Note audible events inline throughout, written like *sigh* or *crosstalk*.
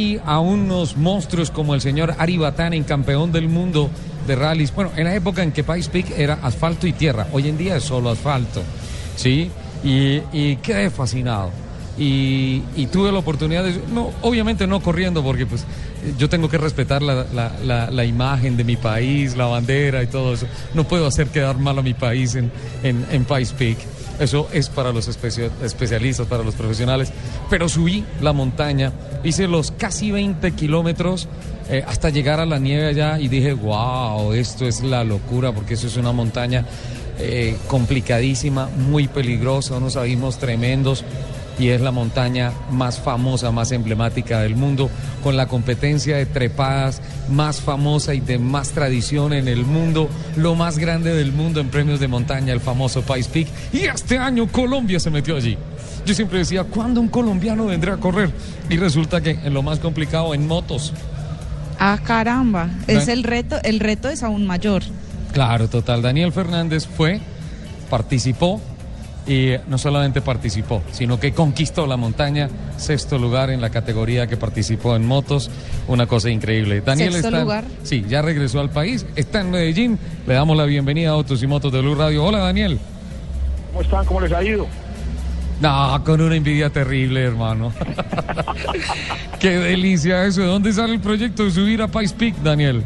Y a unos monstruos como el señor Ari en campeón del mundo de rallies. Bueno, en la época en que Pikes Peak era asfalto y tierra, hoy en día es solo asfalto, ¿sí? Y, y quedé fascinado. Y, tuve la oportunidad de, no, obviamente no corriendo, porque pues yo tengo que respetar la, la, imagen de mi país, la bandera y todo eso. No puedo hacer quedar mal a mi país en, en, en Pikes Peak. Eso es para los especialistas, para los profesionales. Pero subí la montaña, hice los casi 20 kilómetros eh, hasta llegar a la nieve allá y dije, wow, esto es la locura porque eso es una montaña eh, complicadísima, muy peligrosa, unos abismos tremendos y es la montaña más famosa, más emblemática del mundo, con la competencia de trepadas más famosa y de más tradición en el mundo, lo más grande del mundo en premios de montaña, el famoso Pice Peak. Y este año Colombia se metió allí. Yo siempre decía, ¿cuándo un colombiano vendrá a correr? Y resulta que en lo más complicado, en motos. Ah, caramba, es el reto, el reto es aún mayor. Claro, total. Daniel Fernández fue, participó, y no solamente participó, sino que conquistó la montaña, sexto lugar en la categoría que participó en motos, una cosa increíble. Daniel ¿Sexto está, lugar? Sí, ya regresó al país, está en Medellín, le damos la bienvenida a Autos y Motos de Blue Radio. Hola Daniel. ¿Cómo están? ¿Cómo les ha ido? No, con una envidia terrible, hermano. *laughs* Qué delicia eso. ¿De dónde sale el proyecto de subir a Pice Peak, Daniel?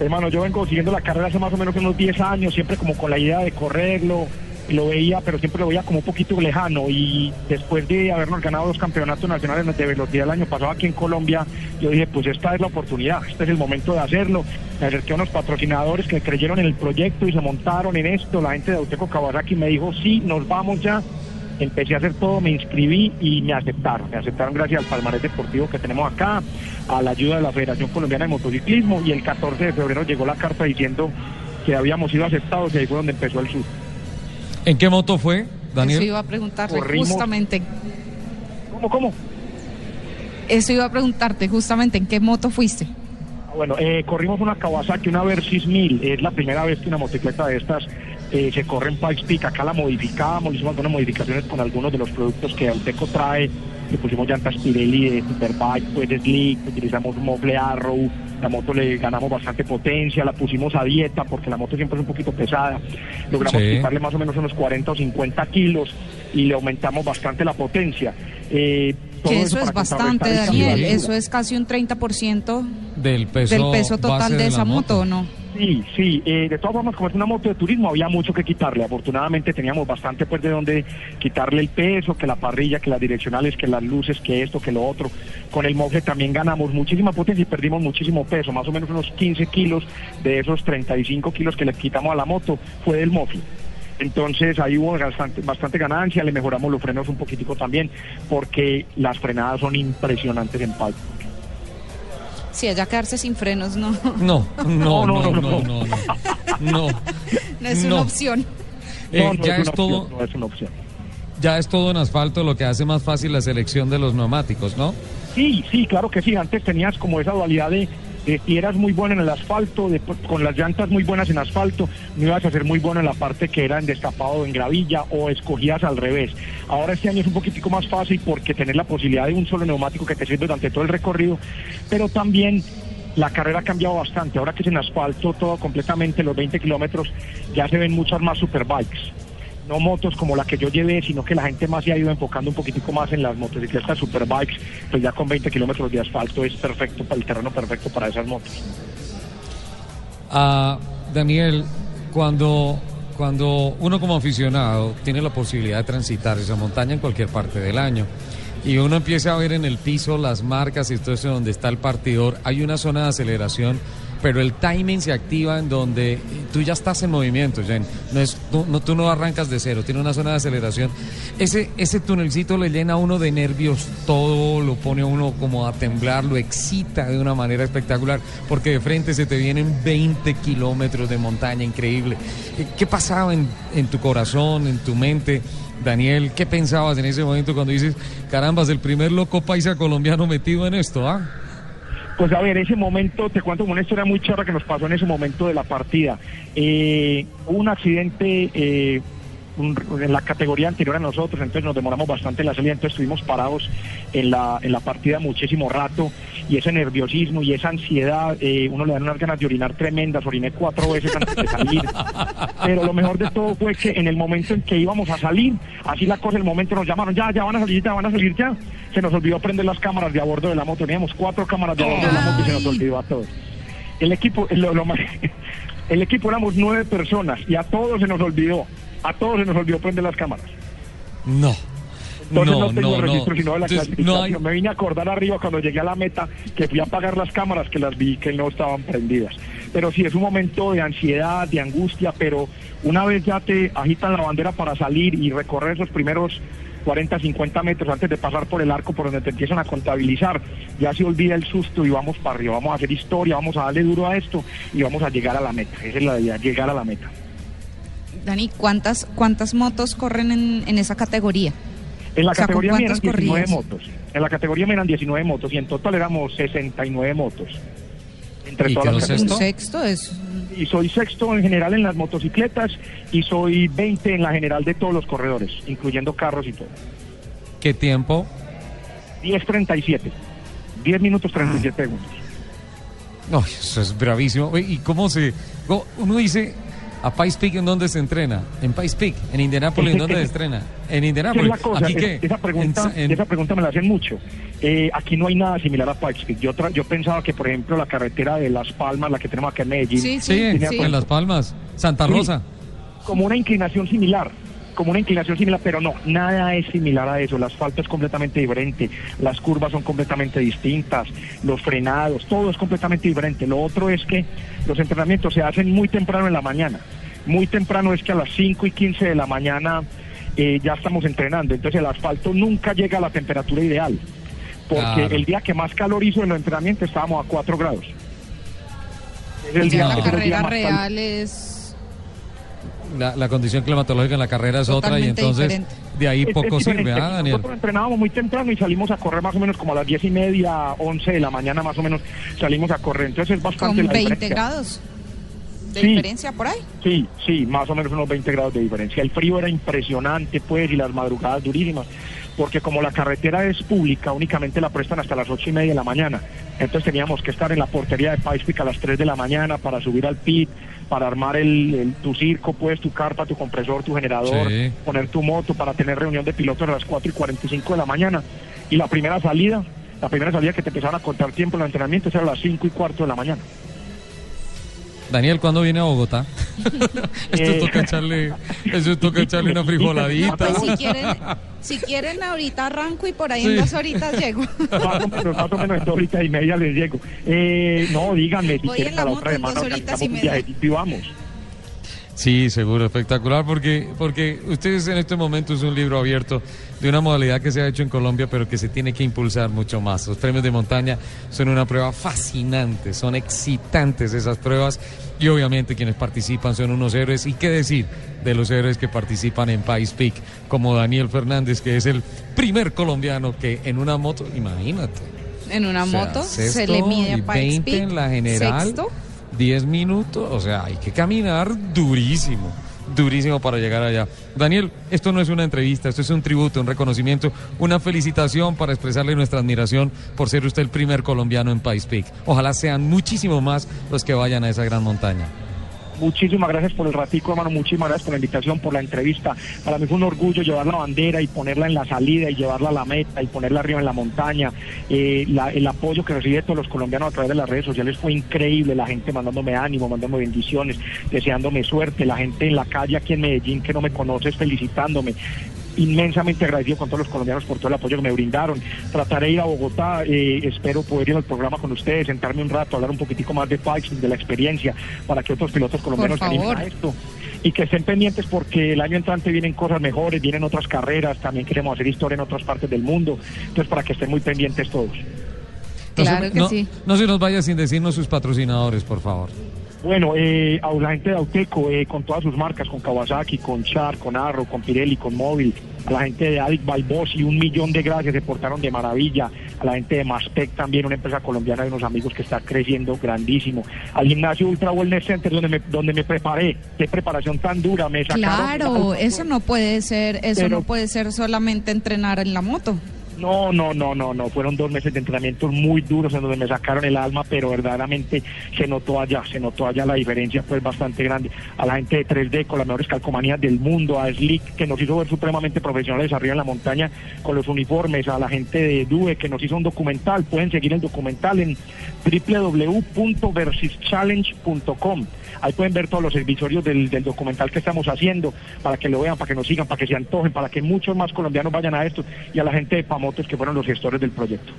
Hermano, yo vengo siguiendo la carrera hace más o menos unos 10 años, siempre como con la idea de correrlo, lo veía, pero siempre lo veía como un poquito lejano y después de habernos ganado dos campeonatos nacionales de velocidad el año pasado aquí en Colombia, yo dije, pues esta es la oportunidad, este es el momento de hacerlo. Me acerqué a unos patrocinadores que creyeron en el proyecto y se montaron en esto, la gente de Auteco Kawasaki me dijo, sí, nos vamos ya. Empecé a hacer todo, me inscribí y me aceptaron. Me aceptaron gracias al palmarés deportivo que tenemos acá, a la ayuda de la Federación Colombiana de Motociclismo y el 14 de febrero llegó la carta diciendo que habíamos sido aceptados y ahí fue donde empezó el sur. ¿En qué moto fue, Daniel? Eso iba a preguntarte justamente. ¿Cómo, cómo? Eso iba a preguntarte justamente, ¿en qué moto fuiste? Ah, bueno, eh, corrimos una Kawasaki, una Versys 1000. Es la primera vez que una motocicleta de estas eh, se corre en Pikes Peak. Acá la modificamos, hicimos algunas modificaciones con algunos de los productos que Auteco trae. Le pusimos llantas Pirelli de Superbike, pues Slick, utilizamos un mofle Arrow, la moto le ganamos bastante potencia, la pusimos a dieta porque la moto siempre es un poquito pesada, logramos quitarle más o menos unos 40 o 50 kilos y le aumentamos bastante la potencia. Eh, que eso, es bastante, Daniel, eso es casi un 30% del peso, del peso total de, esa moto, ¿o no? Sí, sí, eh, de todas formas, como es una moto de turismo, había mucho que quitarle. Afortunadamente teníamos bastante pues de donde quitarle el peso, que la parrilla, que las direccionales, que las luces, que esto, que lo otro. Con el mofle también ganamos muchísima potencia y perdimos muchísimo peso, más o menos unos 15 kilos de esos 35 kilos que le quitamos a la moto fue del mofle. Entonces ahí hubo bastante, bastante ganancia, le mejoramos los frenos un poquitico también, porque las frenadas son impresionantes en palco. Sí, allá quedarse sin frenos, *laughs* no. No, no, no, no, no, no. No, no es una opción. Eh, ya es, todo. No es una opción. Ya es todo en asfalto lo que hace más fácil la selección de los neumáticos, ¿no? Sí, sí, claro que sí. Antes tenías como esa dualidad de si eras muy bueno en el asfalto, con las llantas muy buenas en asfalto, no ibas a ser muy bueno en la parte que era en destapado en gravilla o escogías al revés. Ahora este año es un poquitico más fácil porque tenés la posibilidad de un solo neumático que te sirve durante todo el recorrido, pero también la carrera ha cambiado bastante. Ahora que es en asfalto todo completamente, los 20 kilómetros, ya se ven muchas más superbikes no motos como la que yo llevé, sino que la gente más se ha ido enfocando un poquitico más en las motocicletas superbikes, pues ya con 20 kilómetros de asfalto es perfecto el terreno perfecto para esas motos. Ah, Daniel, cuando, cuando uno como aficionado tiene la posibilidad de transitar esa montaña en cualquier parte del año, y uno empieza a ver en el piso las marcas y todo eso donde está el partidor, hay una zona de aceleración pero el timing se activa en donde tú ya estás en movimiento, Jen. No es, tú, no, tú no arrancas de cero, tiene una zona de aceleración. Ese, ese le llena a uno de nervios todo, lo pone a uno como a temblar, lo excita de una manera espectacular, porque de frente se te vienen 20 kilómetros de montaña, increíble. ¿Qué pasaba en tu corazón, en tu mente? Daniel, ¿qué pensabas en ese momento cuando dices, carambas, el primer loco paisa colombiano metido en esto, ah? Pues a ver, ese momento, te cuento una historia muy charra que nos pasó en ese momento de la partida. Eh, un accidente, eh, en la categoría anterior a nosotros, entonces nos demoramos bastante en la salida, entonces estuvimos parados en la, en la partida muchísimo rato y ese nerviosismo y esa ansiedad, eh, uno le dan unas ganas de orinar tremendas, oriné cuatro veces antes de salir, *laughs* pero lo mejor de todo fue que en el momento en que íbamos a salir, así la cosa, el momento nos llamaron, ya, ya van a salir, ya van a salir ya, se nos olvidó prender las cámaras de a bordo de la moto, teníamos cuatro cámaras de a bordo de la moto y se nos olvidó a todos. El equipo, lo, lo más, *laughs* el equipo éramos nueve personas y a todos se nos olvidó, a todos se nos olvidó prender las cámaras. No. Entonces no, tengo registro sino de la clasificación. Me vine a acordar arriba cuando llegué a la meta que fui a apagar las cámaras que las vi que no estaban prendidas. Pero sí es un momento de ansiedad, de angustia, pero una vez ya te agitan la bandera para salir y recorrer esos primeros 40, 50 metros antes de pasar por el arco por donde te empiezan a contabilizar, ya se olvida el susto y vamos para arriba, vamos a hacer historia, vamos a darle duro a esto y vamos a llegar a la meta. Esa es la idea, llegar a la meta. Dani, ¿cuántas, cuántas motos corren en, esa categoría? En la categoría me eran 19 motos. En la categoría me eran 19 motos y en total éramos 69 motos. Entre todas las sexto? Un sexto es y soy sexto en general en las motocicletas y soy 20 en la general de todos los corredores, incluyendo carros y todo. ¿Qué tiempo? 10.37. 10 minutos 37 segundos. No, eso es bravísimo. ¿Y cómo se...? Uno dice, ¿A Pais Peak en dónde se entrena? En Pais Peak, en Indianápolis, ¿en dónde se *laughs* entrena? En Indianápolis. ¿Aquí qué? Esa pregunta, esa pregunta me la hacen mucho. Eh, aquí no hay nada similar a Pais Peak. Yo, yo pensaba que, por ejemplo, la carretera de Las Palmas, la que tenemos aquí en Medellín. Sí, sí, en Las Palmas, Santa Rosa. como una inclinación similar como una inclinación similar, pero no, nada es similar a eso. El asfalto es completamente diferente, las curvas son completamente distintas, los frenados, todo es completamente diferente. Lo otro es que los entrenamientos se hacen muy temprano en la mañana. Muy temprano es que a las 5 y 15 de la mañana eh, ya estamos entrenando. Entonces el asfalto nunca llega a la temperatura ideal. Porque el día que más calor hizo en los entrenamientos estábamos a 4 grados. el día la carrera real es la, condición climatológica en la carrera es otra y entonces de ahí poco sirve, ¿ah, Daniel? Nosotros entrenábamos muy temprano y salimos a correr más o menos como a las diez y media, once de la mañana más o menos salimos a correr. Entonces es bastante ¿Con 20 grados de diferencia por ahí? Sí, sí, más o menos unos 20 grados de diferencia. El frío era impresionante pues y las madrugadas durísimas porque como la carretera es pública, únicamente la prestan hasta las ocho y media de la mañana. Entonces teníamos que estar en la portería de Paispic a las 3 de la mañana para subir al pit, para armar el, tu circo, pues, tu carpa, tu compresor, tu generador, poner tu moto, para tener reunión de pilotos a las 4 y 45 de la mañana. Y la primera salida, la primera salida que te empezaron a contar tiempo en el entrenamiento era a las 5 y cuarto de la mañana. Daniel, ¿cuándo viene a Bogotá? *laughs* esto eh. toca echarle, eso toca echarle una frijoladita. Pues si quieren, si quieren ahorita arranco y por ahí en dos horitas llego. *laughs* más, o menos, más o menos en dos horitas y media les llego. Eh, no, díganme, Voy en la, la moto en dos horitas y media. Y vamos. Sí, seguro, espectacular, porque, porque ustedes en este momento es un libro abierto de una modalidad que se ha hecho en Colombia, pero que se tiene que impulsar mucho más. Los premios de montaña son una prueba fascinante, son excitantes esas pruebas y obviamente quienes participan son unos héroes. ¿Y qué decir de los héroes que participan en Pais Peak, como Daniel Fernández, que es el primer colombiano que en una moto, imagínate. En una moto se le mide a Pais Peak. en la general. 10 minutos, o sea, hay que caminar durísimo, durísimo para llegar allá. Daniel, esto no es una entrevista, esto es un tributo, un reconocimiento, una felicitación para expresarle nuestra admiración por ser usted el primer colombiano en País Peak. Ojalá sean muchísimo más los que vayan a esa gran montaña. Muchísimas gracias por el ratico, hermano. Muchísimas gracias por la invitación, por la entrevista. Para mí fue un orgullo llevar la bandera y ponerla en la salida y llevarla a la meta y ponerla arriba en la montaña. Eh, el apoyo que recibí todos los colombianos a través de las redes sociales fue increíble. La gente mandándome ánimo, mandándome bendiciones, deseándome suerte. La gente en la calle aquí en Medellín que no me conoce felicitándome inmensamente agradecido con todos los colombianos por todo el apoyo que me brindaron. Trataré de ir a Bogotá, eh, espero poder ir al programa con ustedes, sentarme un rato, hablar un poquitico más de Pikes, de la experiencia, para que otros pilotos colombianos se animen a esto. Y que estén pendientes porque el año entrante vienen cosas mejores, vienen otras carreras, también queremos hacer historia en otras partes del mundo. Entonces, para que estén muy pendientes todos. Claro que no, sí. No se nos vaya sin decirnos sus patrocinadores, por favor. Bueno, eh, a la gente de Auteco, eh, con todas sus marcas, con Kawasaki, con Char, con Arro, con Pirelli, con Móvil, a la gente de Adic y un millón de gracias, se portaron de maravilla, a la gente de Maspec también, una empresa colombiana de unos amigos que está creciendo grandísimo, al gimnasio Ultra Wellness Center donde me, donde me preparé, qué preparación tan dura, me sacaron... Claro, eso no puede ser, eso no puede ser solamente entrenar en la moto. No, no, no, no, no. Fueron dos meses de entrenamientos muy duros en donde me sacaron el alma, pero verdaderamente se notó allá, se notó allá la diferencia pues bastante grande. A la gente de 3D con las mejores calcomanías del mundo, a Slick que nos hizo ver supremamente profesionales arriba en la montaña con los uniformes, a la gente de Due que nos hizo un documental. Pueden seguir el documental en www.versischallenge.com. Ahí pueden ver todos los servicios del, documental que estamos haciendo para que lo vean, para que nos sigan, para que se antojen, para que muchos más colombianos vayan a esto y a la gente de Pamotes que fueron los gestores del proyecto.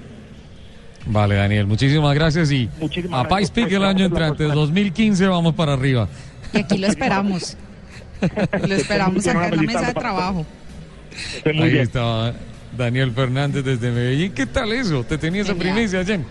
Vale, Daniel, muchísimas gracias y a Pais Peak el año entrante, 2015 vamos para arriba. Y aquí lo esperamos. lo esperamos acá en la mesa de trabajo. Ahí estaba Daniel Fernández desde Medellín. ¿Qué tal eso? ¿Te tenía esa primicia, Jen?